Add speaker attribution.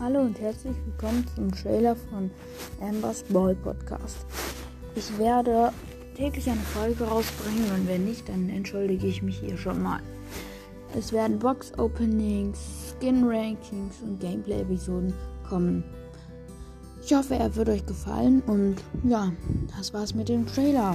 Speaker 1: Hallo und herzlich willkommen zum Trailer von Amber's Ball Podcast. Ich werde täglich eine Folge rausbringen und wenn nicht, dann entschuldige ich mich hier schon mal. Es werden Box Openings, Skin Rankings und Gameplay Episoden kommen. Ich hoffe, er wird euch gefallen und ja, das war's mit dem Trailer.